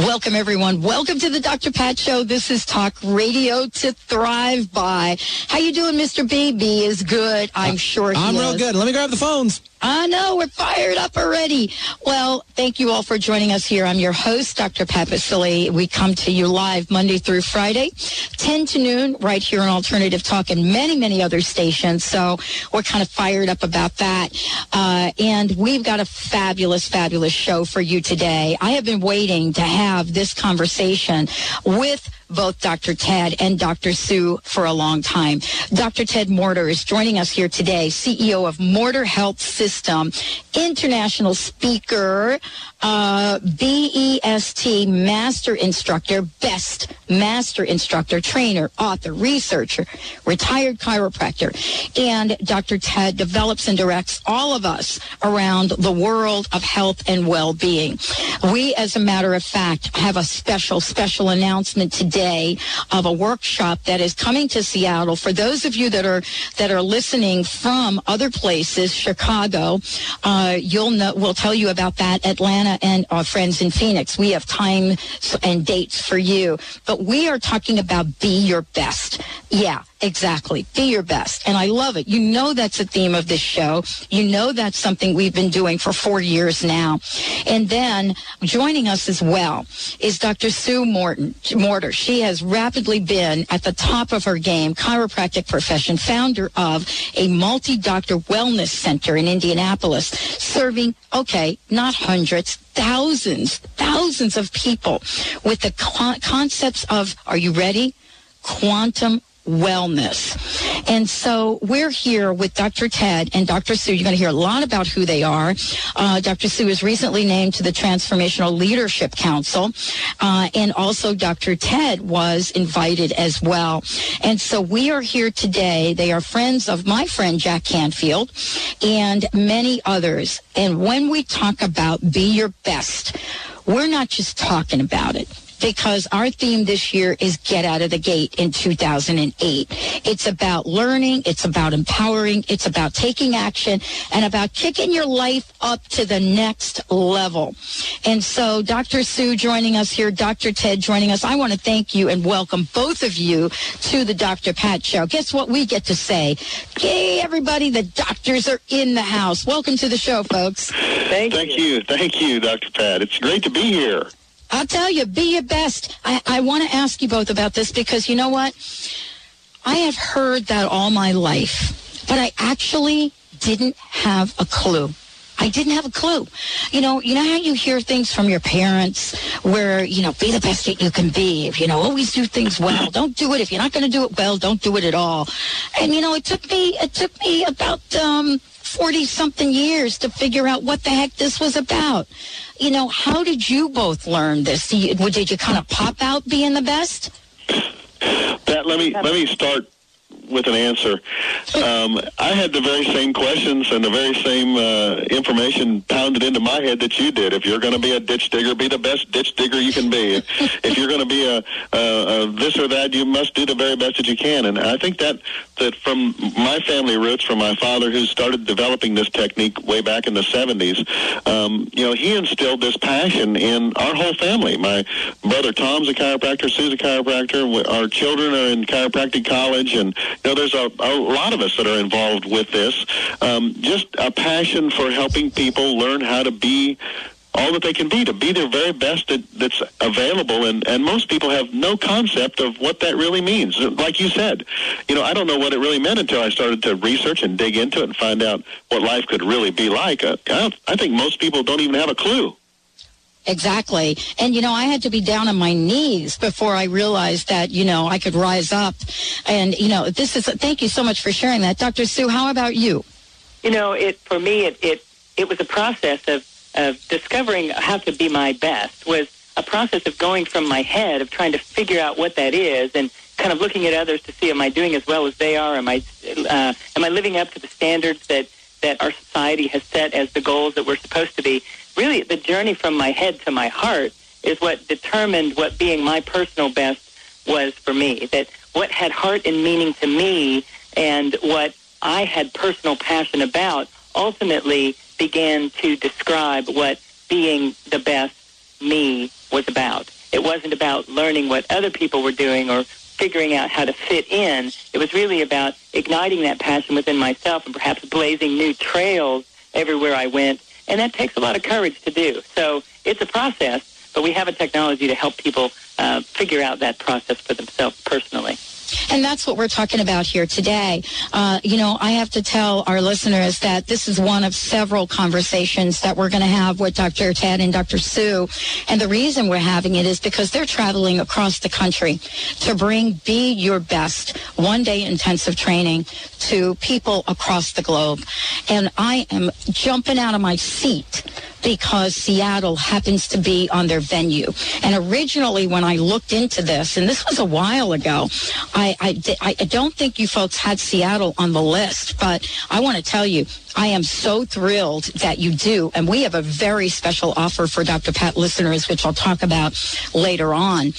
Welcome, everyone. Welcome to the Dr. Pat Show. This is Talk Radio to Thrive By. How you doing, Mr. B? B is good. I'm uh, sure I'm he real good. Let me grab the phones. I know we're fired up already. Well, thank you all for joining us here. I'm your host, Dr. Pat Baccili. We come to you live Monday through Friday, 10 to noon, right here on Alternative Talk and many, many other stations. So we're kind of fired up about that. Uh, and we've got a fabulous, fabulous show for you today. I have been waiting to have this conversation with both Dr. Ted and Dr. Sue for a long time. Dr. Ted Morter is joining us here today, CEO of Morter Health System, international speaker, uh, BEST master instructor, best master instructor, trainer, author, researcher, retired chiropractor. And Dr. Ted develops and directs all of us around the world of health and well-being. We, as a matter of fact, have a special, special announcement today of a workshop that is coming to Seattle. For those of you that are that are listening from other places, Chicago, uh, you'll know. We'll tell you about that. Atlanta and our friends in Phoenix. We have time and dates for you, but we are talking about be your best. Yeah. Exactly. Be your best. And I love it. You know that's a theme of this show. You know that's something we've been doing for four years now. And then joining us as well is Dr. Sue Morton, Morter. She has rapidly been at the top of her game, chiropractic profession, founder of a multi-doctor wellness center in Indianapolis, serving, okay, not hundreds, thousands, thousands of people with the con- concepts of, are you ready? Quantum wellness. And so we're here with Dr. Ted and Dr. Sue. You're going to hear a lot about who they are. Uh, Dr. Sue is recently named to the Transformational Leadership Council. Uh, and also Dr. Ted was invited as well. And so we are here today. They are friends of my friend Jack Canfield and many others. And when we talk about be your best, we're not just talking about it because our theme this year is get out of the gate in 2008. It's about learning. It's about empowering. It's about taking action and about kicking your life up to the next level. And so Dr. Sue joining us here, Dr. Ted joining us. I want to thank you and welcome both of you to the Dr. Pat show. Guess what we get to say? Yay, everybody. The doctors are in the house. Welcome to the show, folks. Thank, Thank you. Thank you, Dr. Pat. It's great to be here. I'll tell you, be your best. I, I want to ask you both about this because you know what? I have heard that all my life, but I actually didn't have a clue. I didn't have a clue. You know, you know how you hear things from your parents where, you know, be the best that you can be. You know, always do things well. Don't do it. If you're not going to do it well, don't do it at all. And, you know, it took me, it took me about, um, 40 something years to figure out what the heck this was about. You know, how did you both learn this? Did you, did you kind of pop out being the best? Pat, let me let me start with an answer. Um, I had the very same questions and the very same uh, information pounded into my head that you did. If you're going to be a ditch digger, be the best ditch digger you can be. if you're going to be a, a, a this or that, you must do the very best that you can. And I think that that from my family roots, from my father who started developing this technique way back in the 70s, um, you know, he instilled this passion in our whole family. My brother Tom's a chiropractor, Sue's a chiropractor. Our children are in chiropractic college, and you know, there's a, a lot of us that are involved with this. Um, just a passion for helping people learn how to be all that they can be, to be their very best that, that's available. And, and most people have no concept of what that really means. Like you said, you know, I don't know what it really meant until I started to research and dig into it and find out what life could really be like. Uh, I, I think most people don't even have a clue. Exactly. And, you know, I had to be down on my knees before I realized that, you know, I could rise up. And, you know, this is, thank you so much for sharing that. Dr. Sue, how about you? You know, it for me, it it, it was a process of, of discovering how to be my best. Was a process of going from my head of trying to figure out what that is and kind of looking at others to see am I doing as well as they are? Am I uh, am I living up to the standards that that our society has set as the goals that we're supposed to be? Really, the journey from my head to my heart is what determined what being my personal best was for me. That what had heart and meaning to me and what I had personal passion about ultimately began to describe what being the best me was about. It wasn't about learning what other people were doing or figuring out how to fit in. It was really about igniting that passion within myself and perhaps blazing new trails everywhere I went. And that takes a lot of courage to do. So it's a process, but we have a technology to help people uh, figure out that process for themselves personally. And that's what we're talking about here today. Uh, you know, I have to tell our listeners that this is one of several conversations that we're going to have with Dr. Ted and Dr. Sue. And the reason we're having it is because they're traveling across the country to bring Be Your Best one day intensive training to people across the globe. And I am jumping out of my seat because Seattle happens to be on their venue. And originally, when I looked into this, and this was a while ago, I, I, I don't think you folks had Seattle on the list, but I want to tell you, I am so thrilled that you do. And we have a very special offer for Dr. Pat listeners, which I'll talk about later on.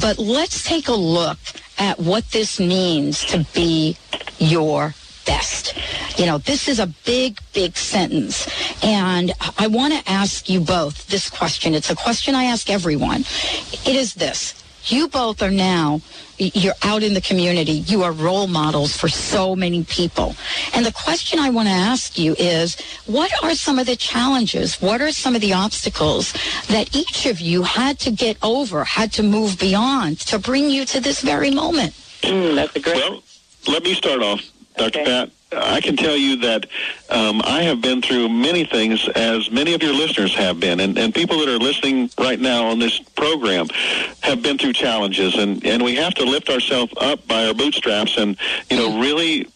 But let's take a look at what this means to be your best. You know, this is a big, big sentence. And I want to ask you both this question. It's a question I ask everyone. It is this. You both are now, you're out in the community. You are role models for so many people. And the question I want to ask you is, what are some of the challenges? What are some of the obstacles that each of you had to get over, had to move beyond to bring you to this very moment? Mm, that's a great. Well, let me start off. Dr. Okay. Pat, I can tell you that um, I have been through many things, as many of your listeners have been, and, and people that are listening right now on this program have been through challenges, and, and we have to lift ourselves up by our bootstraps and, you know, really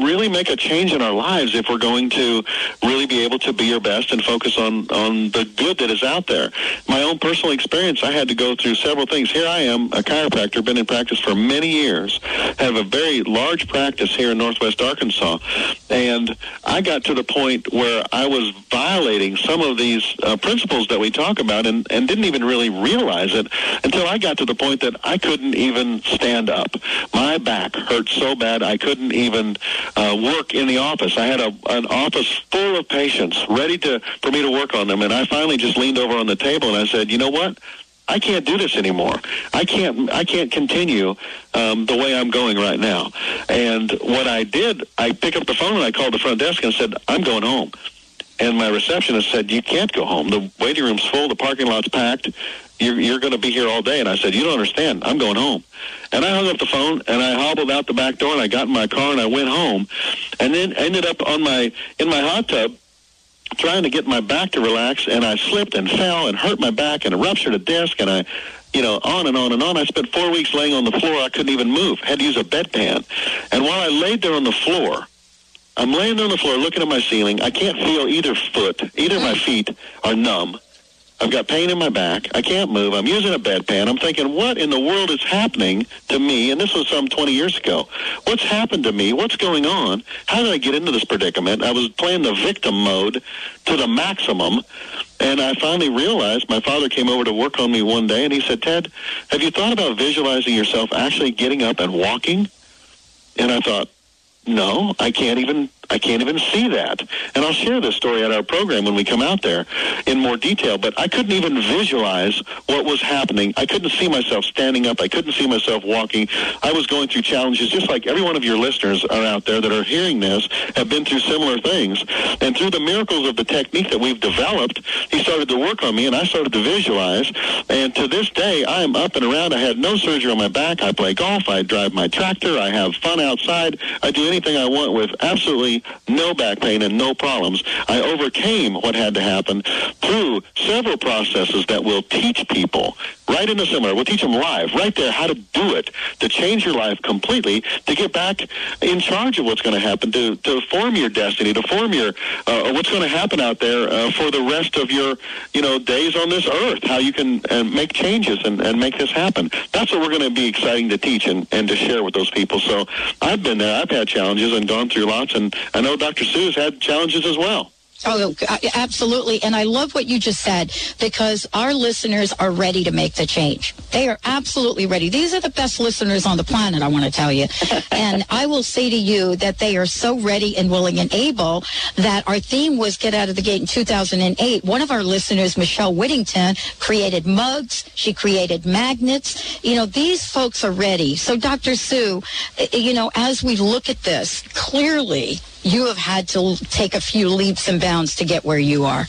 really make a change in our lives if we're going to really be able to be your best and focus on, on the good that is out there. My own personal experience, I had to go through several things. Here I am, a chiropractor, been in practice for many years, have a very large practice here in Northwest Arkansas, and I got to the point where I was violating some of these uh, principles that we talk about and, and didn't even really realize it until I got to the point that I couldn't even stand up. My back hurt so bad I couldn't even uh, work in the office. I had a, an office full of patients ready to for me to work on them, and I finally just leaned over on the table and I said, "You know what? I can't do this anymore. I can't. I can't continue um, the way I'm going right now." And what I did, I picked up the phone and I called the front desk and said, "I'm going home." And my receptionist said, "You can't go home. The waiting room's full. The parking lot's packed you're, you're going to be here all day. And I said, you don't understand. I'm going home. And I hung up the phone and I hobbled out the back door and I got in my car and I went home and then ended up on my, in my hot tub trying to get my back to relax and I slipped and fell and hurt my back and ruptured a disc and I, you know, on and on and on. I spent four weeks laying on the floor. I couldn't even move. Had to use a bedpan. And while I laid there on the floor, I'm laying there on the floor looking at my ceiling. I can't feel either foot. Either my mm. feet are numb. I've got pain in my back. I can't move. I'm using a bedpan. I'm thinking, what in the world is happening to me? And this was some 20 years ago. What's happened to me? What's going on? How did I get into this predicament? I was playing the victim mode to the maximum. And I finally realized my father came over to work on me one day and he said, Ted, have you thought about visualizing yourself actually getting up and walking? And I thought, no, I can't even I can't even see that. And I'll share this story at our program when we come out there in more detail, but I couldn't even visualize what was happening. I couldn't see myself standing up. I couldn't see myself walking. I was going through challenges just like every one of your listeners are out there that are hearing this have been through similar things. And through the miracles of the technique that we've developed, he started to work on me and I started to visualize. And to this day, I am up and around. I had no surgery on my back. I play golf. I drive my tractor. I have fun outside. I do anything I want with absolutely no back pain and no problems. I overcame what had to happen through several processes that will teach people right in the seminar. We'll teach them live, right there, how to do it, to change your life completely, to get back in charge of what's going to happen, to, to form your destiny, to form your uh, what's going to happen out there uh, for the rest of your you know days on this earth. How you can uh, make changes and, and make this happen. That's what we're going to be exciting to teach and, and to share with those people. So I've been there. I've had challenges and gone through lots, and I know Dr. Sue has had challenges as well. Oh, uh, absolutely. And I love what you just said because our listeners are ready to make the change. They are absolutely ready. These are the best listeners on the planet, I want to tell you. and I will say to you that they are so ready and willing and able that our theme was Get Out of the Gate in 2008. One of our listeners, Michelle Whittington, created mugs. She created magnets. You know, these folks are ready. So, Dr. Sue, you know, as we look at this, clearly, you have had to take a few leaps and bounds to get where you are.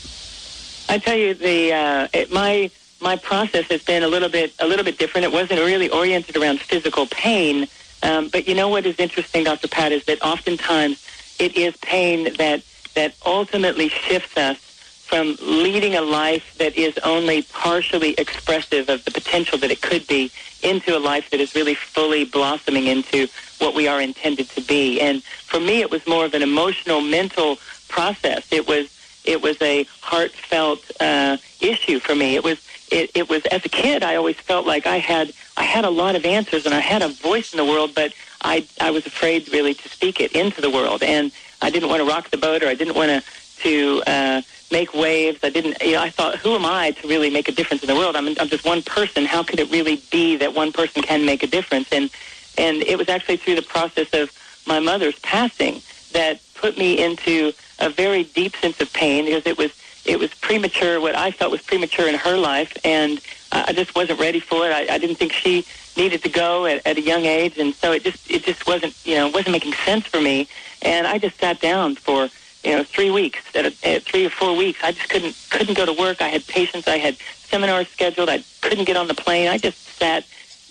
I tell you, the uh, it, my my process has been a little bit a little bit different. It wasn't really oriented around physical pain, um, but you know what is interesting, Dr. Pat, is that oftentimes it is pain that that ultimately shifts us from leading a life that is only partially expressive of the potential that it could be into a life that is really fully blossoming into what we are intended to be. And for me, it was more of an emotional, mental process. It was it was a heartfelt uh, issue for me. It was it, it was as a kid. I always felt like I had I had a lot of answers and I had a voice in the world, but I I was afraid really to speak it into the world, and I didn't want to rock the boat or I didn't want to to uh, make waves. I didn't. You know, I thought, who am I to really make a difference in the world? I'm, I'm just one person. How could it really be that one person can make a difference? And and it was actually through the process of my mother's passing that put me into a very deep sense of pain because it was it was premature. What I felt was premature in her life, and I just wasn't ready for it. I, I didn't think she needed to go at, at a young age, and so it just it just wasn't you know wasn't making sense for me. And I just sat down for you know three weeks, at, at three or four weeks. I just couldn't couldn't go to work. I had patients. I had seminars scheduled. I couldn't get on the plane. I just sat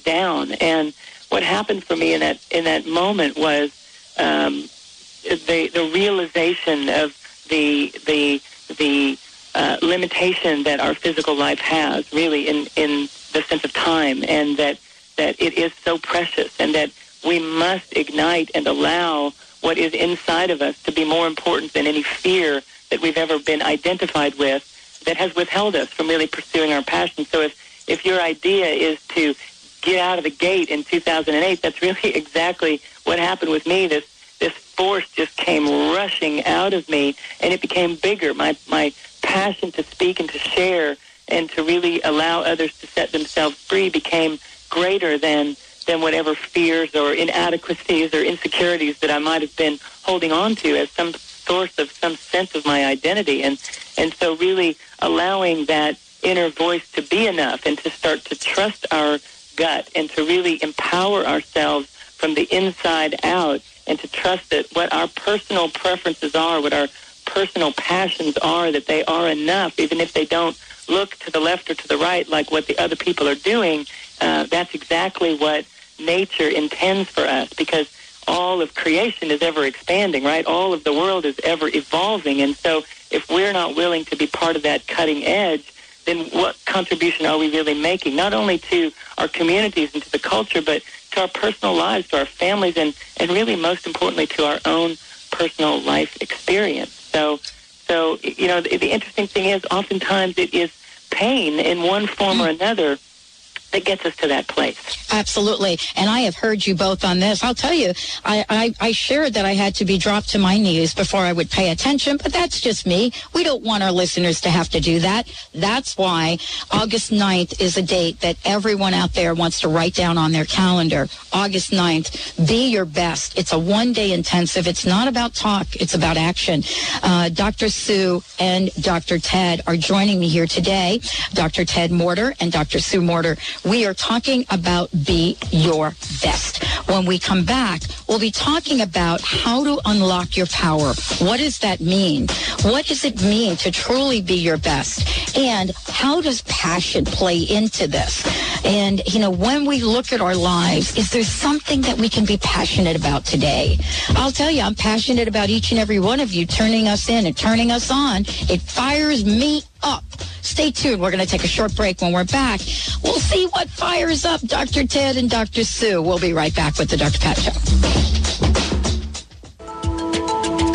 down and what happened for me in that in that moment was um, the the realization of the the the uh, limitation that our physical life has, really in in the sense of time, and that that it is so precious, and that we must ignite and allow what is inside of us to be more important than any fear that we've ever been identified with that has withheld us from really pursuing our passion. So if if your idea is to get out of the gate in 2008, that's really exactly what happened with me. This this force just came rushing out of me, and it became bigger. My my passion to speak and to share and to really allow others to set themselves free became greater than than whatever fears or inadequacies or insecurities that I might have been holding on to as some source of some sense of my identity. And and so really allowing that inner voice to be enough and to start to trust our gut and to really empower ourselves from the inside out and to trust that what our personal preferences are, what our personal passions are, that they are enough, even if they don't look to the left or to the right like what the other people are doing. Uh, that's exactly what nature intends for us because all of creation is ever expanding, right? All of the world is ever evolving. And so if we're not willing to be part of that cutting edge, then what contribution are we really making? Not only to our communities and to the culture, but to our personal lives, to our families, and, and really most importantly to our own personal life experience. So, so you know, the, the interesting thing is oftentimes it is pain in one form or mm. another that gets us to that place. Absolutely. And I have heard you both on this. I'll tell you, I, I, I, shared that I had to be dropped to my knees before I would pay attention, but that's just me. We don't want our listeners to have to do that. That's why August 9th is a date that everyone out there wants to write down on their calendar. August 9th, be your best. It's a one day intensive. It's not about talk. It's about action. Uh, Dr. Sue and Dr. Ted are joining me here today. Dr. Ted Morter and Dr. Sue Morter we are talking about be your best. When we come back, we'll be talking about how to unlock your power. What does that mean? What does it mean to truly be your best? And how does passion play into this? And, you know, when we look at our lives, is there something that we can be passionate about today? I'll tell you, I'm passionate about each and every one of you turning us in and turning us on. It fires me up. Stay tuned. We're going to take a short break. When we're back, we'll see what fires up Dr. Ted and Dr. Sue. We'll be right back with the Dr. Pat Show.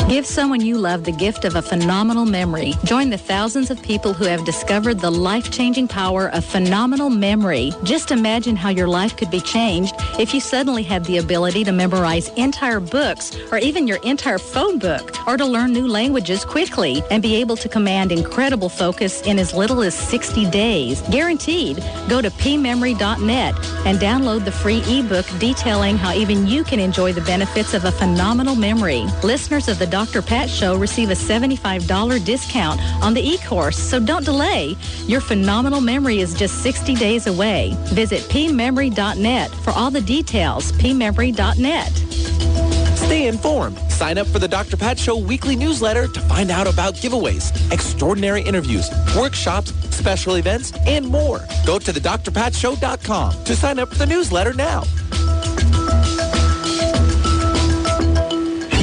Give someone you love the gift of a phenomenal memory. Join the thousands of people who have discovered the life-changing power of phenomenal memory. Just imagine how your life could be changed if you suddenly had the ability to memorize entire books or even your entire phone book or to learn new languages quickly and be able to command incredible focus in as little as 60 days. Guaranteed. Go to pmemory.net and download the free ebook detailing how even you can enjoy the benefits of a phenomenal memory. Listeners of the Dr. Pat Show receive a $75 discount on the e-course, so don't delay. Your phenomenal memory is just 60 days away. Visit pmemory.net for all the details. pmemory.net. Stay informed. Sign up for the Dr. Pat Show weekly newsletter to find out about giveaways, extraordinary interviews, workshops, special events, and more. Go to thedrpatshow.com to sign up for the newsletter now.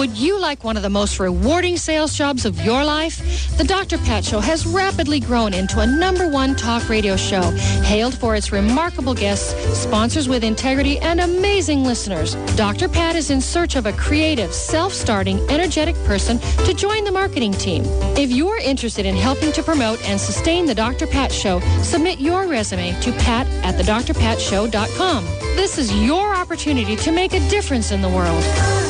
Would you like one of the most rewarding sales jobs of your life? The Dr. Pat Show has rapidly grown into a number one talk radio show, hailed for its remarkable guests, sponsors with integrity, and amazing listeners. Dr. Pat is in search of a creative, self-starting, energetic person to join the marketing team. If you're interested in helping to promote and sustain the Dr. Pat Show, submit your resume to pat at thedrpatshow.com. This is your opportunity to make a difference in the world.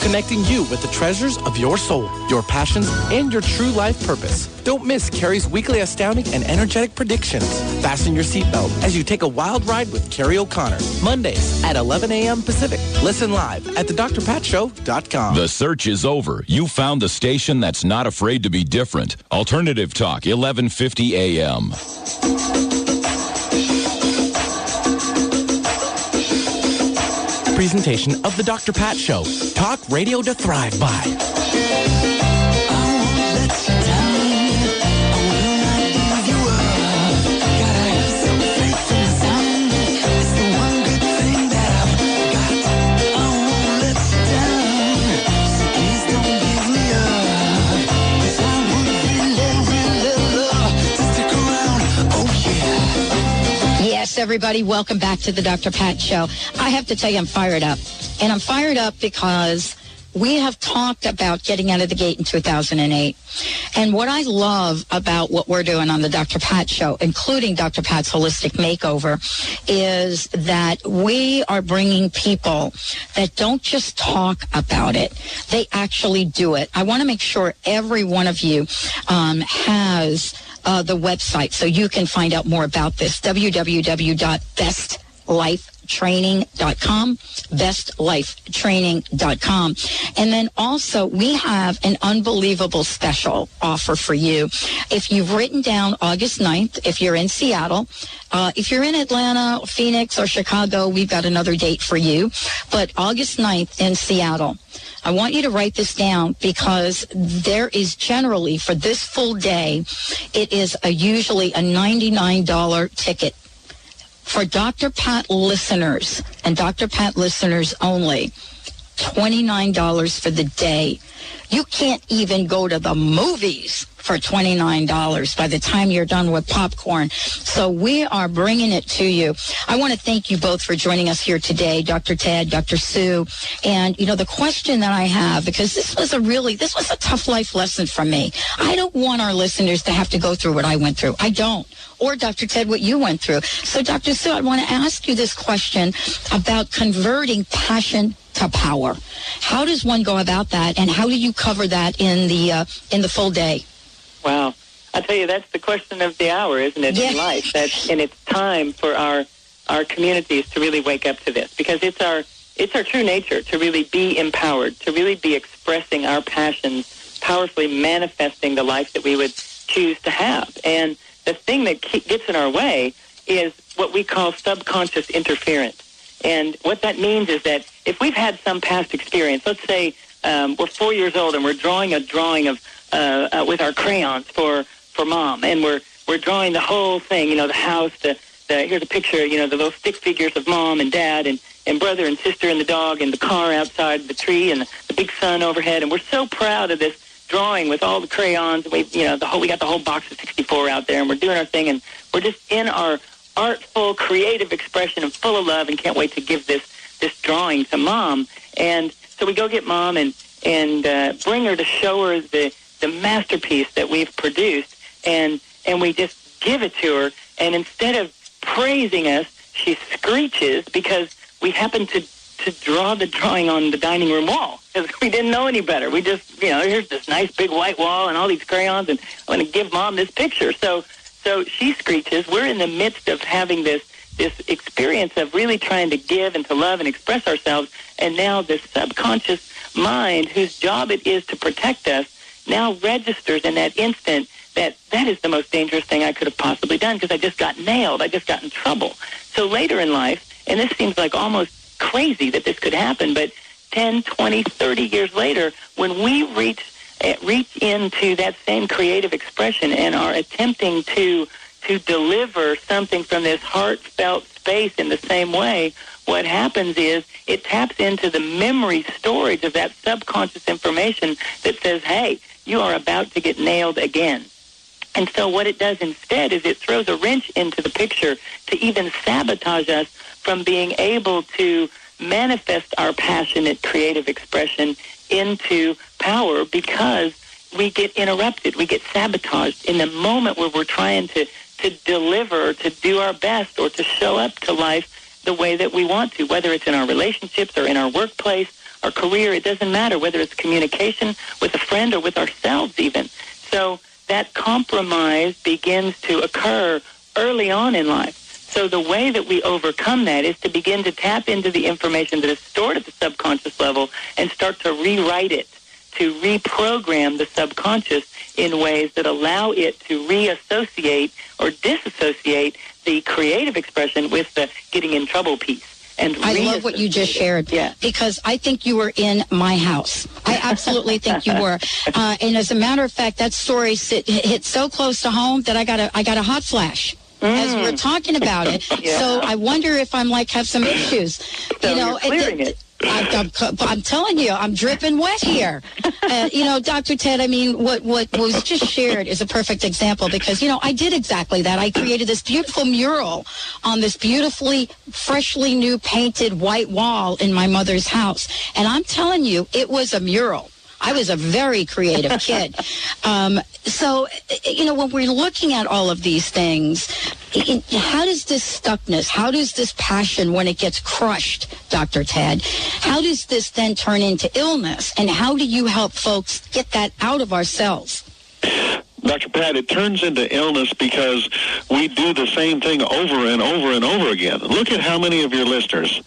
connecting you with the treasures of your soul, your passions, and your true life purpose. Don't miss Carrie's weekly astounding and energetic predictions. Fasten your seatbelt as you take a wild ride with Carrie O'Connor. Mondays at 11 a.m. Pacific. Listen live at thedrpatshow.com. The search is over. You found the station that's not afraid to be different. Alternative Talk, 1150 a.m. Presentation of the Dr. Pat Show. Talk radio to thrive by. Everybody, welcome back to the Dr. Pat Show. I have to tell you, I'm fired up. And I'm fired up because we have talked about getting out of the gate in 2008. And what I love about what we're doing on the Dr. Pat Show, including Dr. Pat's Holistic Makeover, is that we are bringing people that don't just talk about it, they actually do it. I want to make sure every one of you um, has uh, the website so you can find out more about this www.bestlifetraining.com bestlifetraining.com and then also we have an unbelievable special offer for you. If you've written down august 9th if you're in seattle uh, if you're in atlanta phoenix or chicago we've got another date for you. But august 9th in seattle I want you to write this down because there is generally for this full day, it is a usually a $99 ticket for Dr. Pat listeners and Dr. Pat listeners only, $29 for the day. You can't even go to the movies for $29 by the time you're done with popcorn. So we are bringing it to you. I want to thank you both for joining us here today, Dr. Ted, Dr. Sue. And, you know, the question that I have, because this was a really, this was a tough life lesson for me. I don't want our listeners to have to go through what I went through. I don't. Or Dr. Ted, what you went through. So Dr. Sue, I want to ask you this question about converting passion to power. How does one go about that, and how do you cover that in the uh, in the full day? Wow, I tell you, that's the question of the hour, isn't it? Yeah. In life, That's, and it's time for our our communities to really wake up to this because it's our it's our true nature to really be empowered, to really be expressing our passions, powerfully manifesting the life that we would choose to have. And the thing that gets in our way is what we call subconscious interference. And what that means is that if we've had some past experience, let's say um, we're four years old and we're drawing a drawing of uh, uh, with our crayons for for mom, and we're we're drawing the whole thing, you know, the house, the the here's a picture, you know, the little stick figures of mom and dad and and brother and sister and the dog and the car outside the tree and the, the big sun overhead, and we're so proud of this drawing with all the crayons. We, you know, the whole we got the whole box of 64 out there, and we're doing our thing, and we're just in our artful, creative expression and full of love, and can't wait to give this this drawing to mom. And so we go get mom and and uh, bring her to show her the the masterpiece that we've produced, and and we just give it to her. And instead of praising us, she screeches because we happen to to draw the drawing on the dining room wall because we didn't know any better. We just, you know, here's this nice big white wall and all these crayons, and I'm going to give mom this picture. So, so she screeches. We're in the midst of having this this experience of really trying to give and to love and express ourselves, and now this subconscious mind, whose job it is to protect us, now registers in that instant that that is the most dangerous thing I could have possibly done because I just got nailed. I just got in trouble. So later in life, and this seems like almost crazy that this could happen, but 10, 20, 30 years later, when we reach eh, reach into that same creative expression and are attempting to to deliver something from this heartfelt space in the same way, what happens is it taps into the memory storage of that subconscious information that says, hey, you are about to get nailed again. And so what it does instead is it throws a wrench into the picture to even sabotage us from being able to manifest our passionate creative expression into power because we get interrupted, we get sabotaged in the moment where we're trying to, to deliver, to do our best, or to show up to life the way that we want to, whether it's in our relationships or in our workplace, our career, it doesn't matter, whether it's communication with a friend or with ourselves even. So that compromise begins to occur early on in life. So the way that we overcome that is to begin to tap into the information that is stored at the subconscious level and start to rewrite it, to reprogram the subconscious in ways that allow it to reassociate or disassociate the creative expression with the getting in trouble piece. And I love what you just shared Yeah. because I think you were in my house. I absolutely think you were. Uh, and as a matter of fact, that story sit, hit so close to home that I got a I got a hot flash. As we're talking about it, Mm. Yeah. so I wonder if I'm like have some issues. So you know, you're clearing and- it. I, I'm, I'm telling you, I'm dripping wet here. Uh, you know, Dr. Ted, I mean, what, what was just shared is a perfect example because, you know, I did exactly that. I created this beautiful mural on this beautifully, freshly new painted white wall in my mother's house. And I'm telling you, it was a mural. I was a very creative kid. Um, so, you know, when we're looking at all of these things, it, how does this stuckness, how does this passion, when it gets crushed, Dr. Ted, how does this then turn into illness? And how do you help folks get that out of ourselves? Dr. Pat, it turns into illness because we do the same thing over and over and over again. Look at how many of your listeners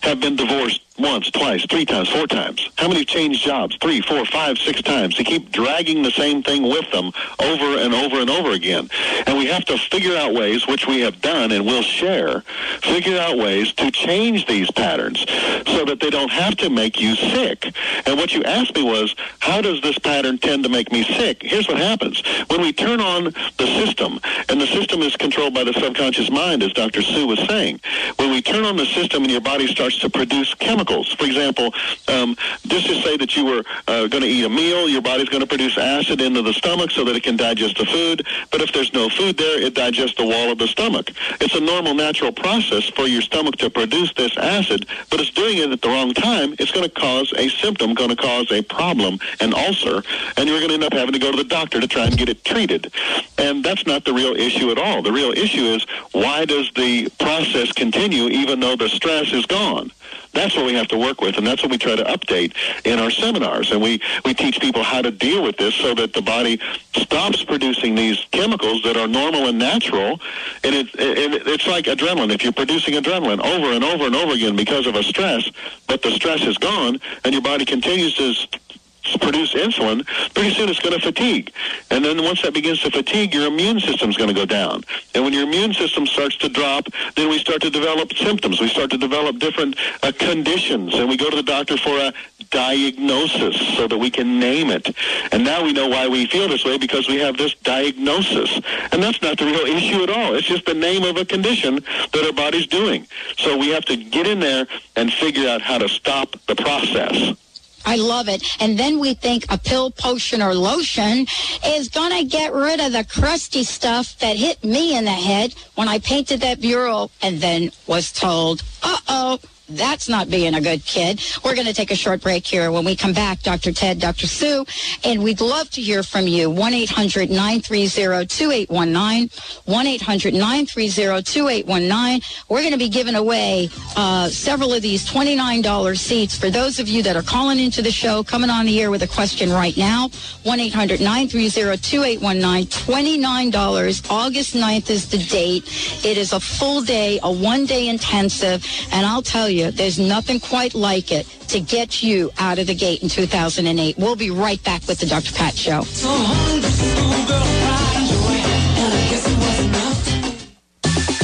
have been divorced once, twice, three times, four times? How many have changed jobs? Three, four, five, six times. To keep dragging the same thing with them over and over and over again. And we have to figure out ways, which we have done and will share, figure out ways to change these patterns so that they don't have to make you sick. And what you asked me was, how does this pattern tend to make me sick? Here's what happens. When we turn on the system, and the system is controlled by the subconscious mind, as Dr. Sue was saying, when we turn on the system and your body starts to produce chemicals, for example, um, just to say that you were uh, going to eat a meal, your body's going to produce acid into the stomach so that it can digest the food. But if there's no food there, it digests the wall of the stomach. It's a normal, natural process for your stomach to produce this acid, but it's doing it at the wrong time. It's going to cause a symptom, going to cause a problem, an ulcer, and you're going to end up having to go to the doctor to try and get it treated. And that's not the real issue at all. The real issue is why does the process continue even though the stress is gone? That's what we have to work with, and that's what we try to update in our seminars. And we, we teach people how to deal with this so that the body stops producing these chemicals that are normal and natural. And it, it, it's like adrenaline. If you're producing adrenaline over and over and over again because of a stress, but the stress is gone, and your body continues to produce insulin, pretty soon it's going to fatigue. And then once that begins to fatigue, your immune system's going to go down. And when your immune system starts to drop, then we start to develop symptoms. We start to develop different uh, conditions. And we go to the doctor for a diagnosis so that we can name it. And now we know why we feel this way because we have this diagnosis. And that's not the real issue at all. It's just the name of a condition that our body's doing. So we have to get in there and figure out how to stop the process. I love it. And then we think a pill, potion, or lotion is going to get rid of the crusty stuff that hit me in the head when I painted that bureau and then was told, uh-oh, that's not being a good kid. We're going to take a short break here. When we come back, Dr. Ted, Dr. Sue, and we'd love to hear from you. 1-800-930-2819. 1-800-930-2819. We're going to be giving away uh, several of these $29 seats for those of you that are calling into the show, coming on the air with a question right now. 1-800-930-2819. $29. August 9th is the date. It is a full day, a one-day intensive, and I'll tell you, you, there's nothing quite like it to get you out of the gate in 2008. We'll be right back with the Dr. Pat Show.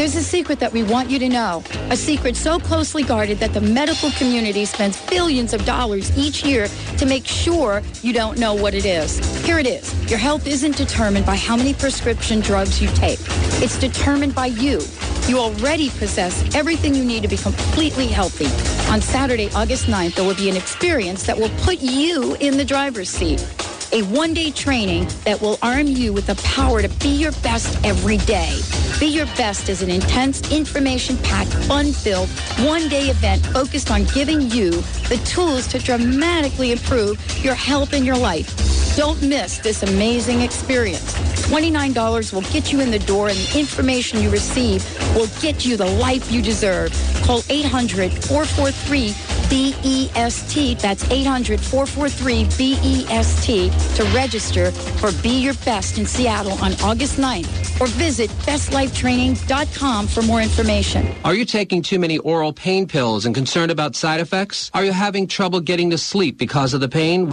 There's a secret that we want you to know. A secret so closely guarded that the medical community spends billions of dollars each year to make sure you don't know what it is. Here it is. Your health isn't determined by how many prescription drugs you take. It's determined by you. You already possess everything you need to be completely healthy. On Saturday, August 9th, there will be an experience that will put you in the driver's seat a one-day training that will arm you with the power to be your best every day. Be Your Best is an intense, information-packed, fun-filled, one-day event focused on giving you the tools to dramatically improve your health and your life. Don't miss this amazing experience. $29 will get you in the door and the information you receive will get you the life you deserve. Call 800-443-BEST. That's 800-443-BEST to register for Be Your Best in Seattle on August 9th or visit bestlifetraining.com for more information. Are you taking too many oral pain pills and concerned about side effects? Are you having trouble getting to sleep because of the pain?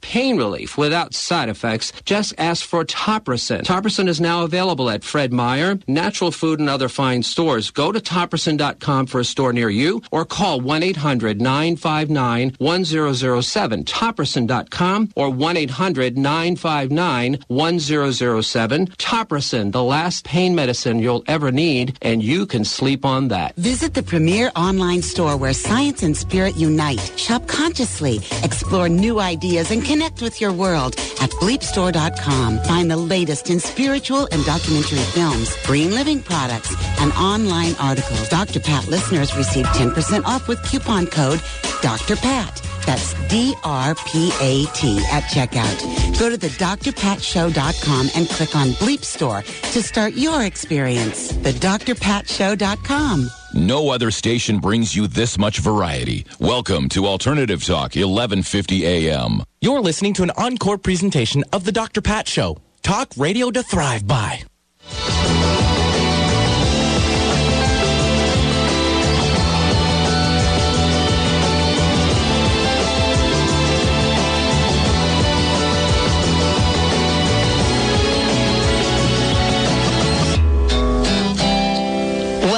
pain relief without side effects, just ask for Topricin. Topricin is now available at Fred Meyer, Natural Food, and other fine stores. Go to topricin.com for a store near you or call 1-800-959-1007. Topricin.com or 1-800-959-1007. Topricin, the last pain medicine you'll ever need, and you can sleep on that. Visit the premier online store where science and spirit unite. Shop consciously, explore new ideas, and connect with your world at bleepstore.com. Find the latest in spiritual and documentary films, green living products, and online articles. Dr. Pat listeners receive 10% off with coupon code Dr. Pat. That's D-R-P-A-T at checkout. Go to the drpatshow.com and click on Bleep Store to start your experience. The drpatshow.com. No other station brings you this much variety. Welcome to Alternative Talk, 1150 AM. You're listening to an encore presentation of The Dr. Pat Show. Talk radio to thrive by.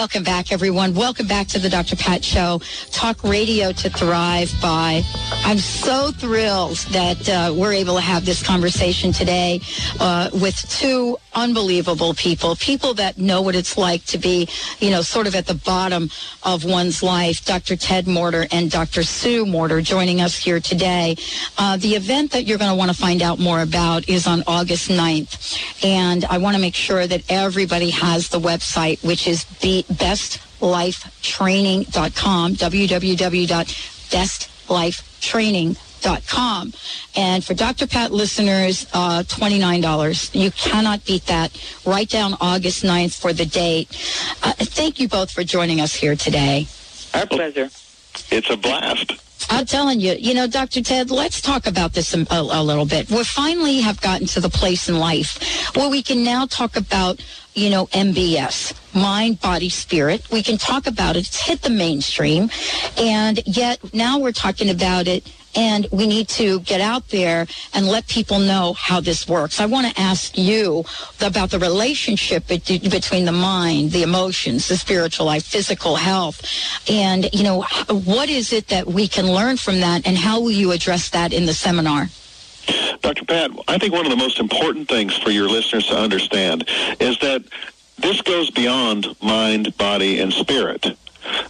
Welcome back, everyone. Welcome back to the Dr. Pat Show. Talk radio to thrive by. I'm so thrilled that uh, we're able to have this conversation today uh, with two unbelievable people, people that know what it's like to be, you know, sort of at the bottom of one's life. Dr. Ted Morter and Dr. Sue Morter joining us here today. Uh, the event that you're going to want to find out more about is on August 9th. And I want to make sure that everybody has the website, which is bestlifetraining.com, www.bestlifetraining.com. And for Dr. Pat listeners, uh, $29. You cannot beat that. Write down August 9th for the date. Uh, thank you both for joining us here today. Our pleasure. It's a blast. I'm telling you, you know, Dr. Ted, let's talk about this a, a, little bit. We finally have gotten to the place in life where we can now talk about, you know, MBS, mind, body, spirit. We can talk about it. It's hit the mainstream. And yet now we're talking about it and we need to get out there and let people know how this works. I want to ask you about the relationship between the mind, the emotions, the spiritual life, physical health, and you know what is it that we can learn from that, and how will you address that in the seminar? Dr. Pat, I think one of the most important things for your listeners to understand is that this goes beyond mind, body, and spirit.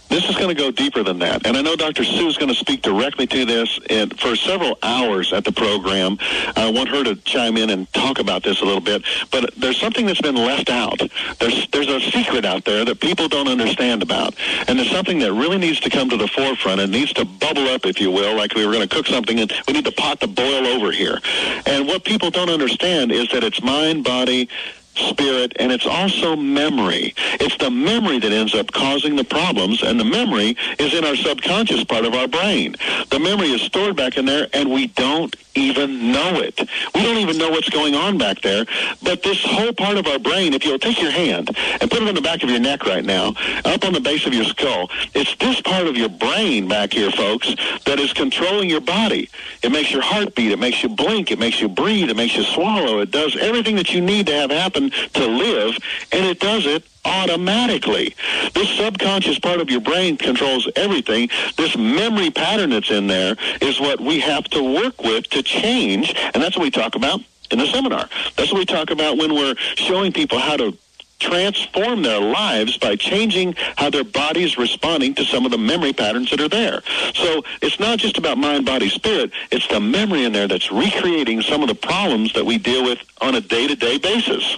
This is going to go deeper than that. And I know Dr. Sue is going to speak directly to this and for several hours at the program. I want her to chime in and talk about this a little bit. But there's something that's been left out. There's, there's a secret out there that people don't understand about. And there's something that really needs to come to the forefront. It needs to bubble up, if you will, like we were going to cook something and we need the pot to boil over here. And what people don't understand is that it's mind, body, spirit, and it's also memory. It's the memory that ends up causing the problems, and the memory is in our subconscious part of our brain. The memory is stored back in there, and we don't even know it. We don't even know what's going on back there. But this whole part of our brain, if you'll take your hand and put it on the back of your neck right now, up on the base of your skull, it's this part of your brain back here, folks, that is controlling your body. It makes your heart beat. It makes you blink. It makes you breathe. It makes you swallow. It does everything that you need to have happen to live, and it does it automatically. This subconscious part of your brain controls everything. This memory pattern that's in there is what we have to work with to change, and that's what we talk about in the seminar. That's what we talk about when we're showing people how to transform their lives by changing how their body's responding to some of the memory patterns that are there. So it's not just about mind, body, spirit. It's the memory in there that's recreating some of the problems that we deal with on a day-to-day basis.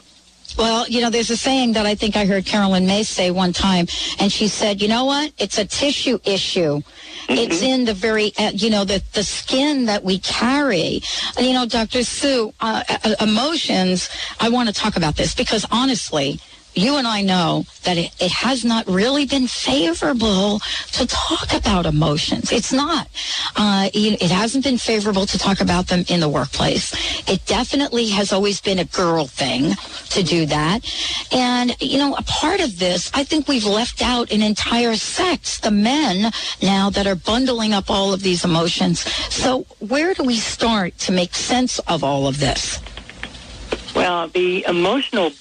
Well, you know, there's a saying that I think I heard Carolyn May say one time, and she said, you know what? It's a tissue issue. Mm-hmm. It's in the very, uh, you know, the, the skin that we carry. You know, Dr. Sue, uh, uh, emotions, I want to talk about this because honestly, you and I know that it, it has not really been favorable to talk about emotions. It's not. Uh, it, it hasn't been favorable to talk about them in the workplace. It definitely has always been a girl thing to do that. And, you know, a part of this, I think we've left out an entire sex, the men now that are bundling up all of these emotions. So where do we start to make sense of all of this? Well, the emotional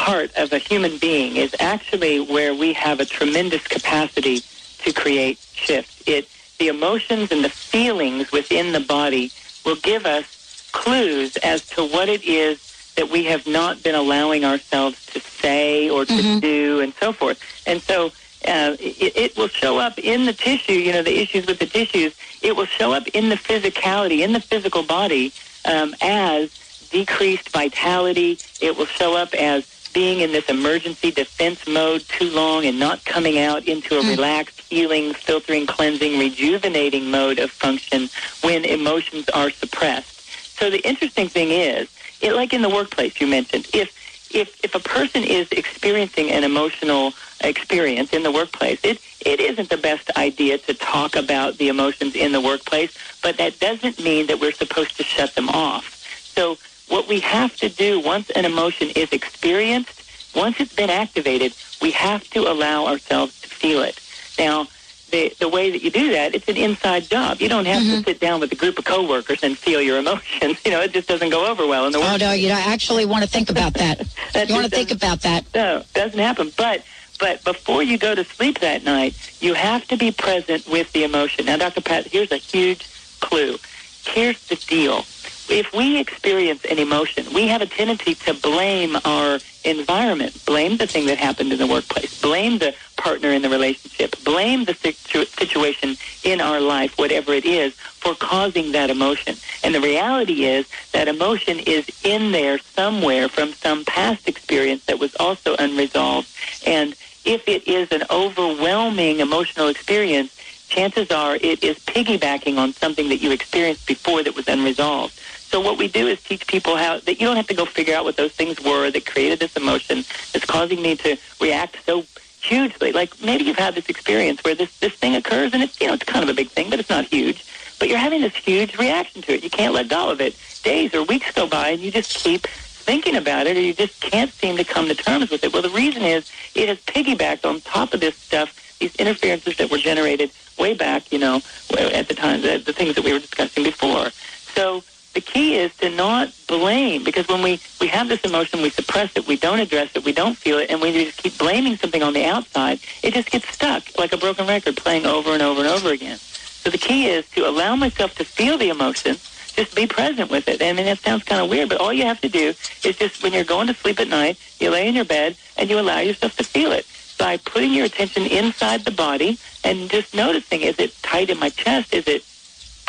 part of a human being is actually where we have a tremendous capacity to create shift. It, the emotions and the feelings within the body will give us clues as to what it is that we have not been allowing ourselves to say or to Mm-hmm. do and so forth. And so uh, it, it will show up in the tissue, you know, the issues with the tissues. It will show up in the physicality, in the physical body um, as decreased vitality. It will show up as being in this emergency defense mode too long and not coming out into a mm. relaxed, healing, filtering, cleansing, rejuvenating mode of function when emotions are suppressed. So the interesting thing is, it, like in the workplace you mentioned, if if if a person is experiencing an emotional experience in the workplace, it it isn't the best idea to talk about the emotions in the workplace, but that doesn't mean that we're supposed to shut them off. So what we have to do once an emotion is experienced, once it's been activated, we have to allow ourselves to feel it. Now, the the way that you do that, it's an inside job. You don't have to mm-hmm. sit down with a group of coworkers and feel your emotions. You know, it just doesn't go over well in the Oh, no, you don't actually want to think about that. you want to think about that. No, doesn't happen. But but before you go to sleep that night, you have to be present with the emotion. Now, Dr. Pat, here's a huge clue. Here's the deal. If we experience an emotion, we have a tendency to blame our environment, blame the thing that happened in the workplace, blame the partner in the relationship, blame the situ- situation in our life, whatever it is, for causing that emotion. And the reality is that emotion is in there somewhere from some past experience that was also unresolved. And if it is an overwhelming emotional experience, chances are it is piggybacking on something that you experienced before that was unresolved. So what we do is teach people how that you don't have to go figure out what those things were that created this emotion that's causing me to react so hugely. Like maybe you've had this experience where this this thing occurs and it's you know it's kind of a big thing, but it's not huge. But you're having this huge reaction to it. You can't let go of it. Days or weeks go by and you just keep thinking about it or you just can't seem to come to terms with it. Well, the reason is it has piggybacked on top of this stuff, these interferences that were generated way back, you know, at the time, the, the things that we were discussing before. So the key is to not blame because when we, we have this emotion, we suppress it, we don't address it, we don't feel it, and we just keep blaming something on the outside, it just gets stuck like a broken record playing over and over and over again. So the key is to allow myself to feel the emotion, just be present with it. I mean, that sounds kind of weird, but all you have to do is just when you're going to sleep at night, you lay in your bed and you allow yourself to feel it by putting your attention inside the body and just noticing, is it tight in my chest? Is it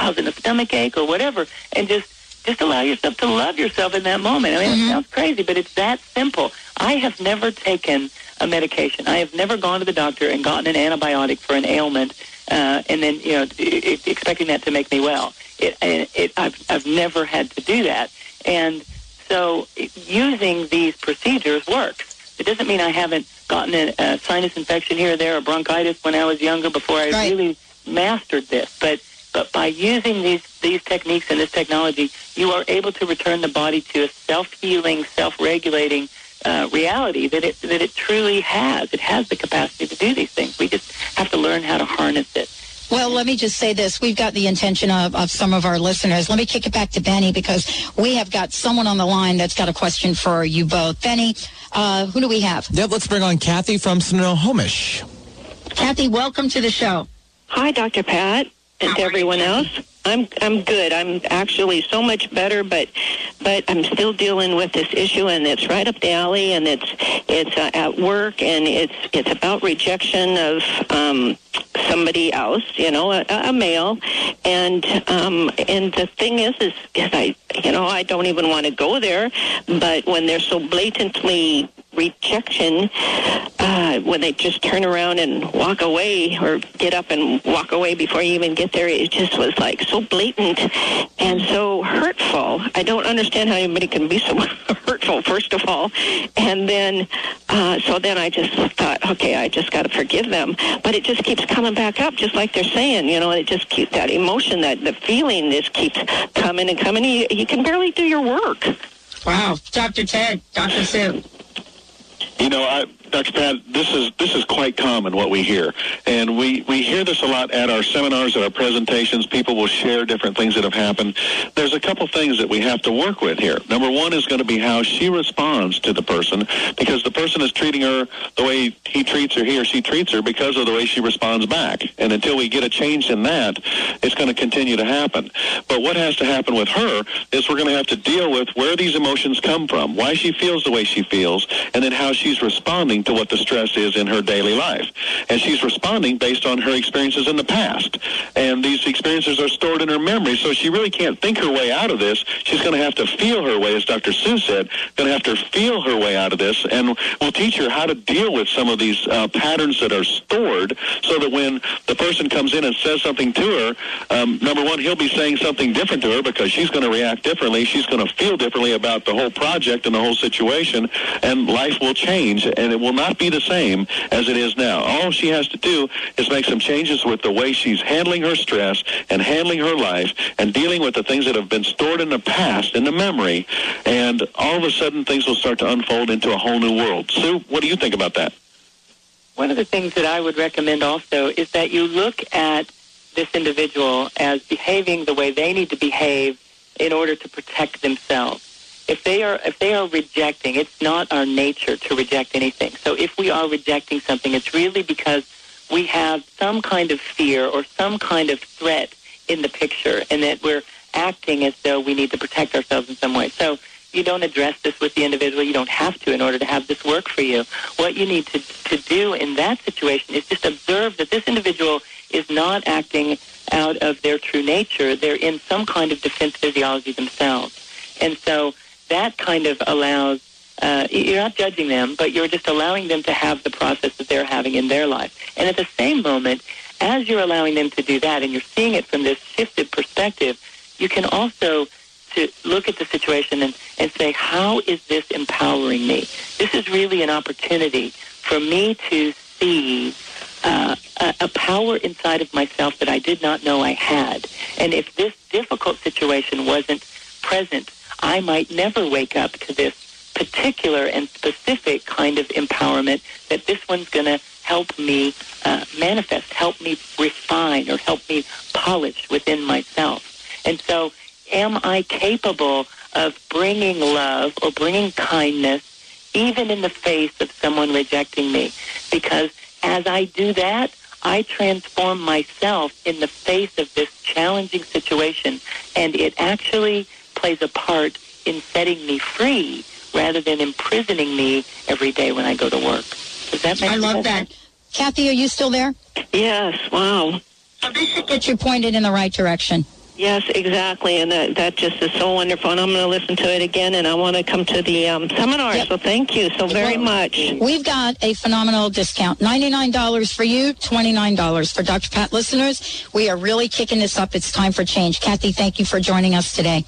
causing a stomach ache or whatever? And just just allow yourself to love yourself in that moment. I mean, it sounds crazy, but it's that simple. I have never taken a medication. I have never gone to the doctor and gotten an antibiotic for an ailment, uh, and then you know, expecting that to make me well. It, it, it, I've, I've never had to do that, and so using these procedures works. It doesn't mean I haven't gotten a, a sinus infection here or there or bronchitis when I was younger before I really mastered this, but but by using these these techniques and this technology, you are able to return the body to a self-healing, self-regulating uh, reality that it that it truly has. It has the capacity to do these things. We just have to learn how to harness it. Well, let me just say this. We've got the intention of, of some of our listeners. Let me kick it back to Benny because we have got someone on the line that's got a question for you both. Benny, uh, who do we have? Yep, let's bring on Kathy from Snohomish. Kathy, welcome to the show. Hi, Dr. Pat, and to everyone else. I'm I'm good. I'm actually so much better, but but I'm still dealing with this issue, and it's right up the alley, and it's it's uh, at work, and it's it's about rejection of um, somebody else, you know, a, a male, and um, and the thing is, is is I you know I don't even want to go there, but when they're so blatantly rejection uh, when they just turn around and walk away or get up and walk away before you even get there it just was like so blatant and so hurtful. I don't understand how anybody can be so hurtful, first of all. And then, uh, so then I just thought, okay, I just got to forgive them. But it just keeps coming back up, just like they're saying, you know, it just keeps that emotion, that the feeling just keeps coming and coming. You, you can barely do your work. Wow. Dr. Ted, Dr. Sue. You know, I, Dr. Pat, this is this is quite common what we hear, and we we hear this a lot at our seminars, at our presentations. People will share different things that have happened. There's a couple things that we have to work with here. Number one is going to be how she responds to the person, because the person is treating her the way he treats her, he or she treats her, because of the way she responds back. And until we get a change in that, it's going to continue to happen. But what has to happen with her is we're going to have to deal with where these emotions come from, why she feels the way she feels, and then how she's responding to what the stress is in her daily life. And she's responding based on her experiences in the past. And these experiences are stored in her memory, so she really can't think her way out of this. She's going to have to feel her way, as Dr. Sue said, going to have to feel her way out of this. And we'll teach her how to deal with some of these uh, patterns that are stored so that when the person comes in and says something to her, um, number one, he'll be saying something different to her because she's going to react differently. She's going to feel differently about the whole project and the whole situation, and life will change, and it will not be the same as it is now. All she has to do is make some changes with the way she's handling her stress and handling her life and dealing with the things that have been stored in the past, in the memory, and all of a sudden things will start to unfold into a whole new world. Sue, what do you think about that? One of the things that I would recommend also is that you look at this individual as behaving the way they need to behave in order to protect themselves. If they are if they are rejecting, it's not our nature to reject anything. So if we are rejecting something, it's really because we have some kind of fear or some kind of threat in the picture and that we're acting as though we need to protect ourselves in some way. So you don't address this with the individual. You don't have to in order to have this work for you. What you need to, to do in that situation is just observe that this individual is not acting out of their true nature. They're in some kind of defense physiology themselves. And so that kind of allows, uh, you're not judging them, but you're just allowing them to have the process that they're having in their life. And at the same moment, as you're allowing them to do that and you're seeing it from this shifted perspective, you can also to look at the situation and, and say, how is this empowering me? This is really an opportunity for me to see uh, a, a power inside of myself that I did not know I had. And if this difficult situation wasn't present, I might never wake up to this particular and specific kind of empowerment that this one's going to help me uh, manifest, help me refine, or help me polish within myself. And so am I capable of bringing love or bringing kindness even in the face of someone rejecting me? Because as I do that, I transform myself in the face of this challenging situation, and it actually plays a part in setting me free rather than imprisoning me every day when I go to work. Does that make I love sense? that. Kathy, are you still there? Yes, wow. This should get you pointed in the right direction. Yes, exactly, and that that just is so wonderful. And I'm going to listen to it again, and I want to come to the um, seminar. So thank you so very much. We've got a phenomenal discount. $99 for you, $29 for Dr. Pat listeners. We are really kicking this up. It's time for change. Kathy, thank you for joining us today.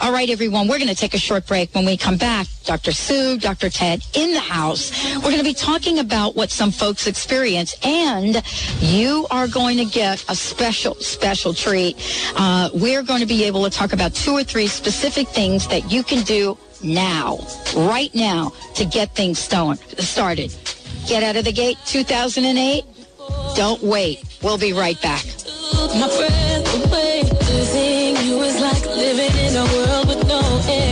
All right, everyone, we're going to take a short break. When we come back, Dr. Sue, Dr. Ted in the house. We're going to be talking about what some folks experience, and you are going to get a special, special treat. Uh, we're going to be able to talk about two or three specific things that you can do now, right now, to get things started. Get out of the gate 2008. Don't wait. We'll be right back. Air.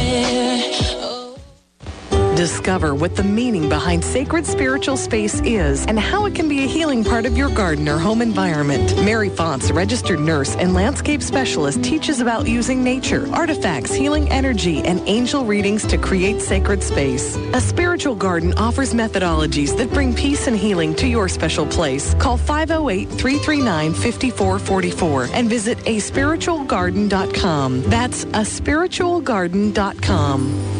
Discover what the meaning behind sacred spiritual space is and how it can be a healing part of your garden or home environment. Mary Fonts, registered nurse and landscape specialist, teaches about using nature, artifacts, healing energy, and angel readings to create sacred space. A spiritual garden offers methodologies that bring peace and healing to your special place. Call 508-339-5444 and visit aspiritualgarden.com. That's a spiritualgarden.com. I'm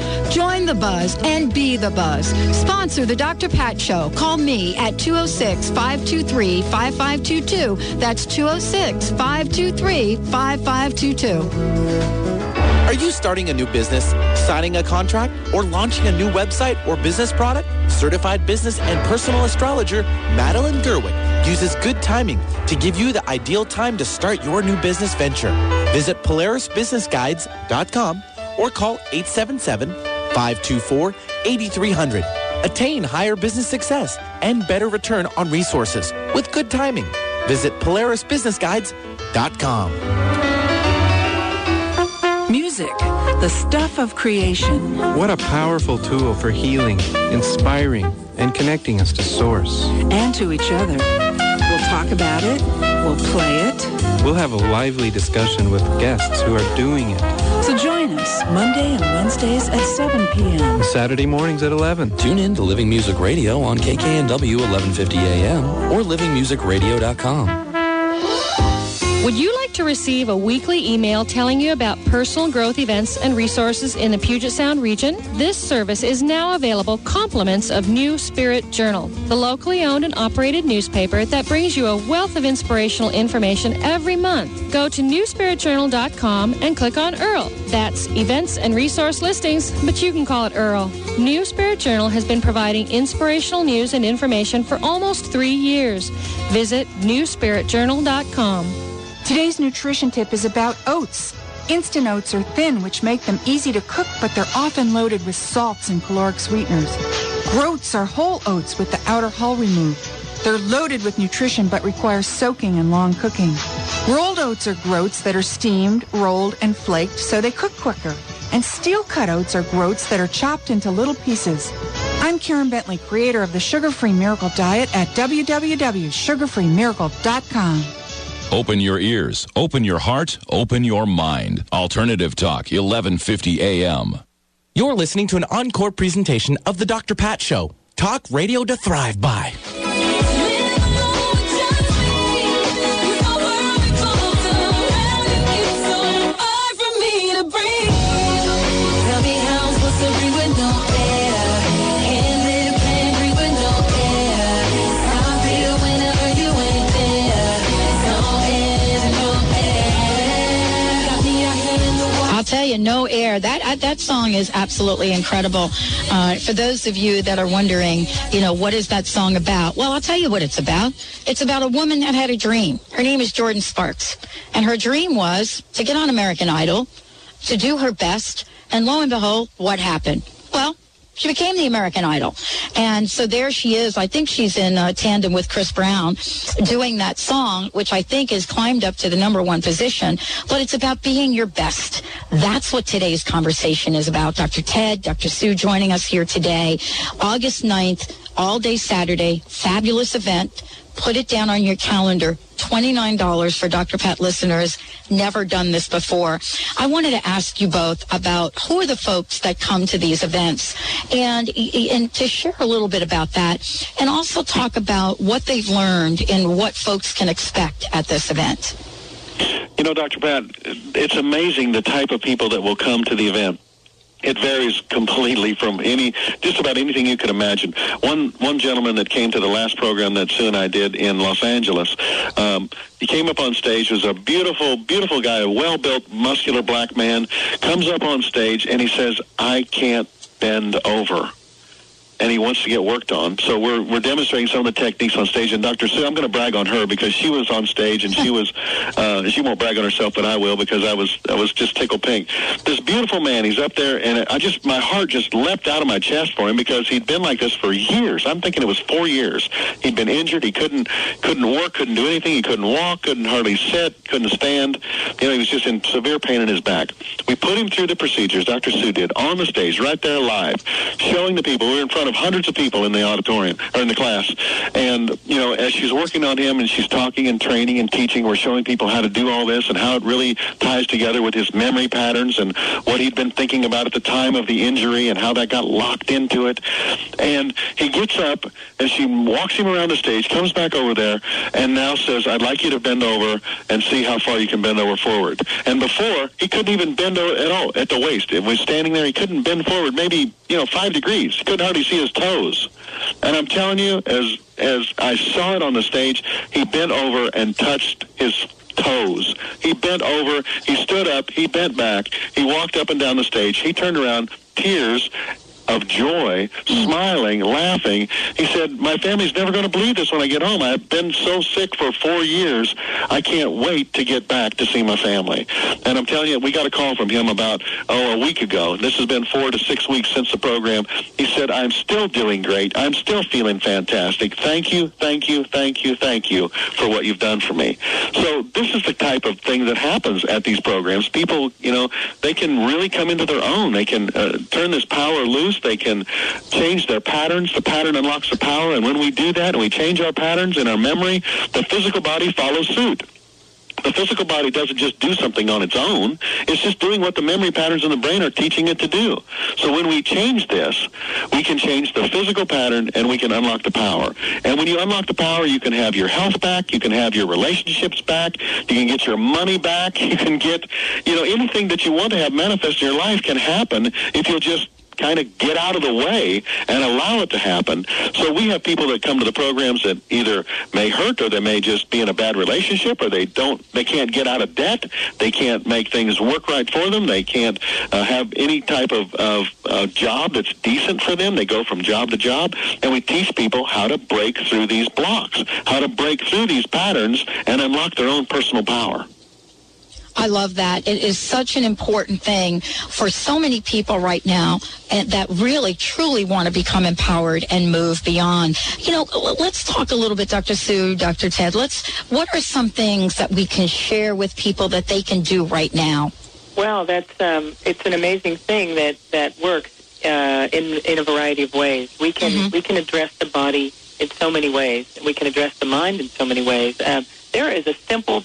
Join the buzz and be the buzz. Sponsor the Dr. Pat Show. Call me at 206 523 5522. That's 206 523 5522. Are you starting a new business, signing a contract, or launching a new website or business product? Certified business and personal astrologer Madeline Gerwick uses good timing to give you the ideal time to start your new business venture. Visit PolarisBusinessGuides.com or call 877-524-8300. Attain higher business success and better return on resources with good timing. Visit PolarisBusinessGuides.com. Music, the stuff of creation. What a powerful tool for healing, inspiring, and connecting us to Source. And to each other. We'll talk about it. We'll play it. We'll have a lively discussion with guests who are doing it. So join us Monday and Wednesdays at 7 p.m. Saturday mornings at 11. Tune in to Living Music Radio on KKNW 1150 AM or livingmusicradio.com. Would you like to receive a weekly email telling you about personal growth events and resources in the Puget Sound region? This service is now available compliments of New Spirit Journal, the locally owned and operated newspaper that brings you a wealth of inspirational information every month. Go to newspiritjournal.com and click on Earl. That's events and resource listings, but you can call it Earl. New Spirit Journal has been providing inspirational news and information for almost three years. Visit newspiritjournal.com. Today's nutrition tip is about oats. Instant oats are thin, which make them easy to cook, but they're often loaded with salts and caloric sweeteners. Groats are whole oats with the outer hull removed. They're loaded with nutrition, but require soaking and long cooking. Rolled oats are groats that are steamed, rolled, and flaked, so they cook quicker. And steel cut oats are groats that are chopped into little pieces. I'm Karen Bentley, creator of the Sugar-Free Miracle Diet at www.sugarfreemiracle.com. Open your ears, open your heart, open your mind. Alternative Talk, 1150 AM. You're listening to an encore presentation of The Dr. Pat Show. Talk radio to thrive by. You, no air. That uh, that song is absolutely incredible. Uh, for those of you that are wondering, you know, what is that song about? Well, I'll tell you what it's about. It's about a woman that had a dream. Her name is Jordin Sparks, and her dream was to get on American Idol, to do her best, and lo and behold, what happened? Well, she became the American Idol. And so there she is. I think she's in uh, tandem with Chris Brown doing that song, which I think has climbed up to the number one position. But it's about being your best. That's what today's conversation is about. Dr. Ted, Dr. Sue joining us here today. August 9th, all day Saturday, fabulous event. Put it down on your calendar. $29 for Dr. Pat listeners. Never done this before. I wanted to ask you both about who are the folks that come to these events and, and to share a little bit about that and also talk about what they've learned and what folks can expect at this event. You know, Dr. Pat, it's amazing the type of people that will come to the event. It varies completely from any, just about anything you could imagine. One one gentleman that came to the last program that Sue and I did in Los Angeles, um, he came up on stage. Was a beautiful, beautiful guy, a well-built, muscular black man. Comes up on stage and he says, "I can't bend over." And he wants to get worked on. So we're we're demonstrating some of the techniques on stage. And Dr. Sue, I'm going to brag on her because she was on stage and she was uh, she won't brag on herself, but I will because I was I was just tickled pink. This beautiful man, he's up there, and I just my heart just leapt out of my chest for him because he'd been like this for years. I'm thinking it was four years. He'd been injured. He couldn't couldn't work, couldn't do anything. He couldn't walk, couldn't hardly sit, couldn't stand. You know, he was just in severe pain in his back. We put him through the procedures. Dr. Sue did on the stage, right there live, showing the people. We were in front of of hundreds of people in the auditorium or in the class. And you know, as she's working on him and she's talking and training and teaching, we're showing people how to do all this and how it really ties together with his memory patterns and what he'd been thinking about at the time of the injury and how that got locked into it. And he gets up and she walks him around the stage, comes back over there, and now says, "I'd like you to bend over and see how far you can bend over forward." And before he couldn't even bend over at all at the waist. It was standing there. He couldn't bend forward, maybe you know five degrees. He couldn't hardly see his toes. And I'm telling you, as as I saw it on the stage, he bent over and touched his toes. He bent over, he stood up, he bent back, he walked up and down the stage, he turned around, tears of joy, smiling, laughing. He said, My family's never going to believe this when I get home. I've been so sick for four years. I can't wait to get back to see my family. And I'm telling you, we got a call from him about, oh, a week ago. This has been four to six weeks since the program. He said, I'm still doing great. I'm still feeling fantastic. Thank you, thank you, thank you, thank you for what you've done for me. So this is the type of thing that happens at these programs. People, you know, they can really come into their own. They can uh, turn this power loose. They can change their patterns. The pattern unlocks the power. And when we do that and we change our patterns in our memory, the physical body follows suit. The physical body doesn't just do something on its own. It's just doing what the memory patterns in the brain are teaching it to do. So when we change this, we can change the physical pattern and we can unlock the power. And when you unlock the power, you can have your health back, you can have your relationships back, you can get your money back, you can get, you know, anything that you want to have manifest in your life can happen if you'll just kind of get out of the way and allow it to happen. So we have people that come to the programs that either may hurt or they may just be in a bad relationship or they don't, they can't get out of debt. They can't make things work right for them. They can't uh, have any type of, of uh, job that's decent for them. They go from job to job and we teach people how to break through these blocks, how to break through these patterns and unlock their own personal power. I love that. It is such an important thing for so many people right now and that really truly want to become empowered and move beyond. You know, let's talk a little bit, Dr. Sue, Dr. Ted. Let's, what are some things that we can share with people that they can do right now? Well, that's um, it's an amazing thing that that works uh, in in a variety of ways. We can Mm-hmm. we can address the body in so many ways. We can address the mind in so many ways. Um, there is a simple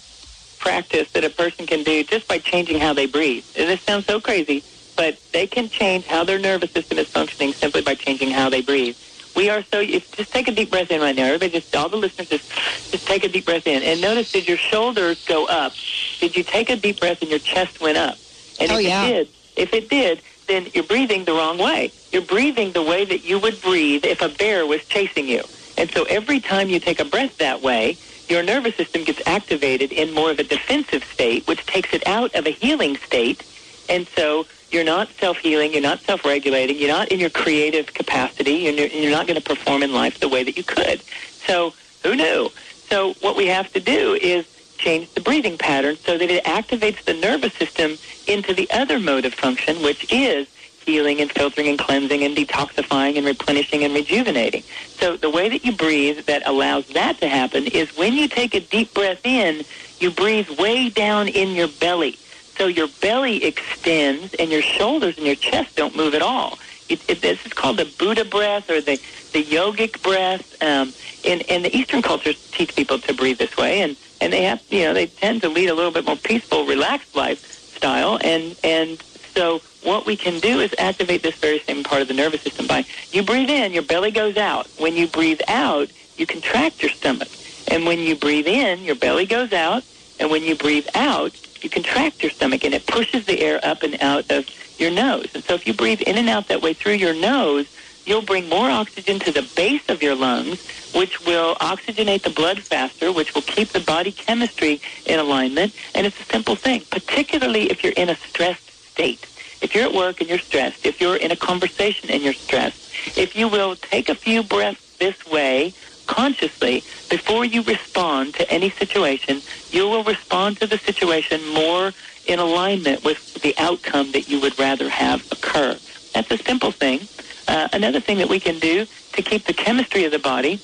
practice that a person can do just by changing how they breathe. And this sounds so crazy, but they can change how their nervous system is functioning simply by changing how they breathe. We are so. If, just take a deep breath in right now. Everybody, just all the listeners, just just take a deep breath in, and notice did your shoulders go up? Did you take a deep breath and your chest went up? And Oh, if yeah. it did, if it did, then you're breathing the wrong way. You're breathing the way that you would breathe if a bear was chasing you. And so every time you take a breath that way, your nervous system gets activated in more of a defensive state, which takes it out of a healing state. And so you're not self-healing, you're not self-regulating, you're not in your creative capacity, and you're, you're not going to perform in life the way that you could. So who knew? So what we have to do is change the breathing pattern so that it activates the nervous system into the other mode of function, which is healing and filtering and cleansing and detoxifying and replenishing and rejuvenating. So the way that you breathe that allows that to happen is when you take a deep breath in, you breathe way down in your belly. So your belly extends and your shoulders and your chest don't move at all. It, it, this is called the Buddha breath or the, the yogic breath. Um, and, and the Eastern cultures teach people to breathe this way, and, and they have, you know, they tend to lead a little bit more peaceful, relaxed lifestyle. And, and so what we can do is activate this very same part of the nervous system by you breathe in, your belly goes out. When you breathe out, you contract your stomach. And when you breathe in, your belly goes out. And when you breathe out, you contract your stomach and it pushes the air up and out of your nose. And so if you breathe in and out that way through your nose, you'll bring more oxygen to the base of your lungs, which will oxygenate the blood faster, which will keep the body chemistry in alignment. And it's a simple thing, particularly if you're in a stressed state. If you're at work and you're stressed, if you're in a conversation and you're stressed, if you will take a few breaths this way consciously before you respond to any situation, you will respond to the situation more in alignment with the outcome that you would rather have occur. That's a simple thing. Uh, another thing that we can do to keep the chemistry of the body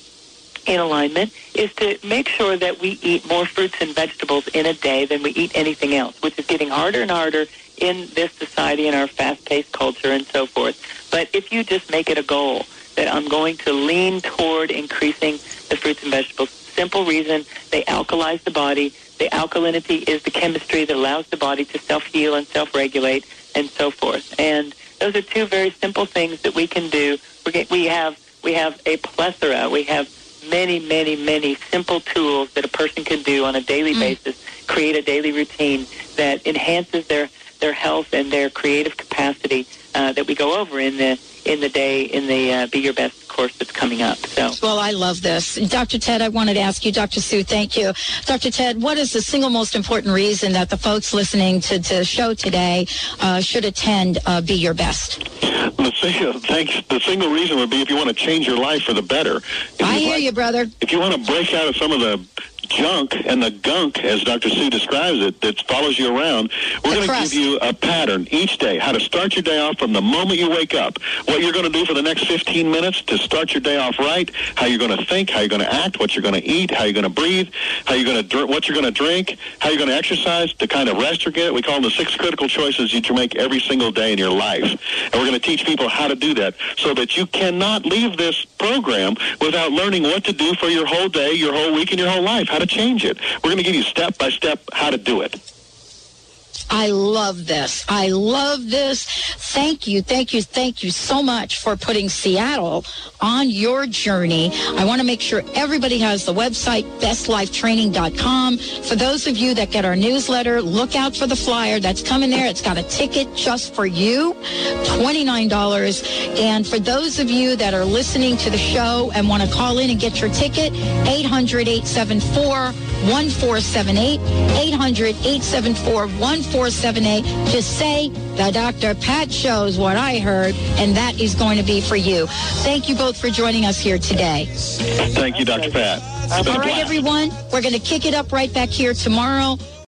in alignment is to make sure that we eat more fruits and vegetables in a day than we eat anything else, which is getting harder and harder in this society and our fast-paced culture and so forth. But if you just make it a goal that I'm going to lean toward increasing the fruits and vegetables. Simple reason, they alkalize the body. The alkalinity is the chemistry that allows the body to self-heal and self-regulate and so forth. And those are two very simple things that we can do. We We have we have a plethora. We have many, many, many simple tools that a person can do on a daily mm. basis. Create a daily routine that enhances their their health and their creative capacity uh, that we go over in the in the day in the uh, Be Your Best course that's coming up. So. Well, I love this. Dr. Ted, I wanted to ask you, Dr. Sue, thank you. Dr. Ted, what is the single most important reason that the folks listening to, to the show today uh, should attend uh, Be Your Best? The single, thanks. The single reason would be if you want to change your life for the better. If I hear like- you, brother. If you want to break out of some of the junk and the gunk, as Dr. Sue describes it, that follows you around, we're going to give you a pattern each day, how to start your day off from the moment you wake up, what you're going to do for the next 15 minutes to start your day off right, how you're going to think, how you're going to act, what you're going to eat, how you're going to breathe, how you're going to dr- what you're going to drink, how you're going to exercise, the kind of rest you're getting. We call them the six critical choices you to make every single day in your life. And we're going to teach people how to do that so that you cannot leave this program without learning what to do for your whole day, your whole week, and your whole life, how to change it. We're going to give you step by step how to do it. I love this. I love this. Thank you, thank you, thank you so much for putting Seattle on your journey. I want to make sure everybody has the website, bestlifetraining.com. For those of you that get our newsletter, look out for the flyer that's coming there. It's got a ticket just for you, $29. And for those of you that are listening to the show and want to call in and get your ticket, 800-874-1478, 800-874-1478. Just say, the Dr. Pat shows what I heard, and that is going to be for you. Thank you both for joining us here today. Thank you, Dr. Pat. It's been a All right, everyone, we're going to kick it up right back here tomorrow.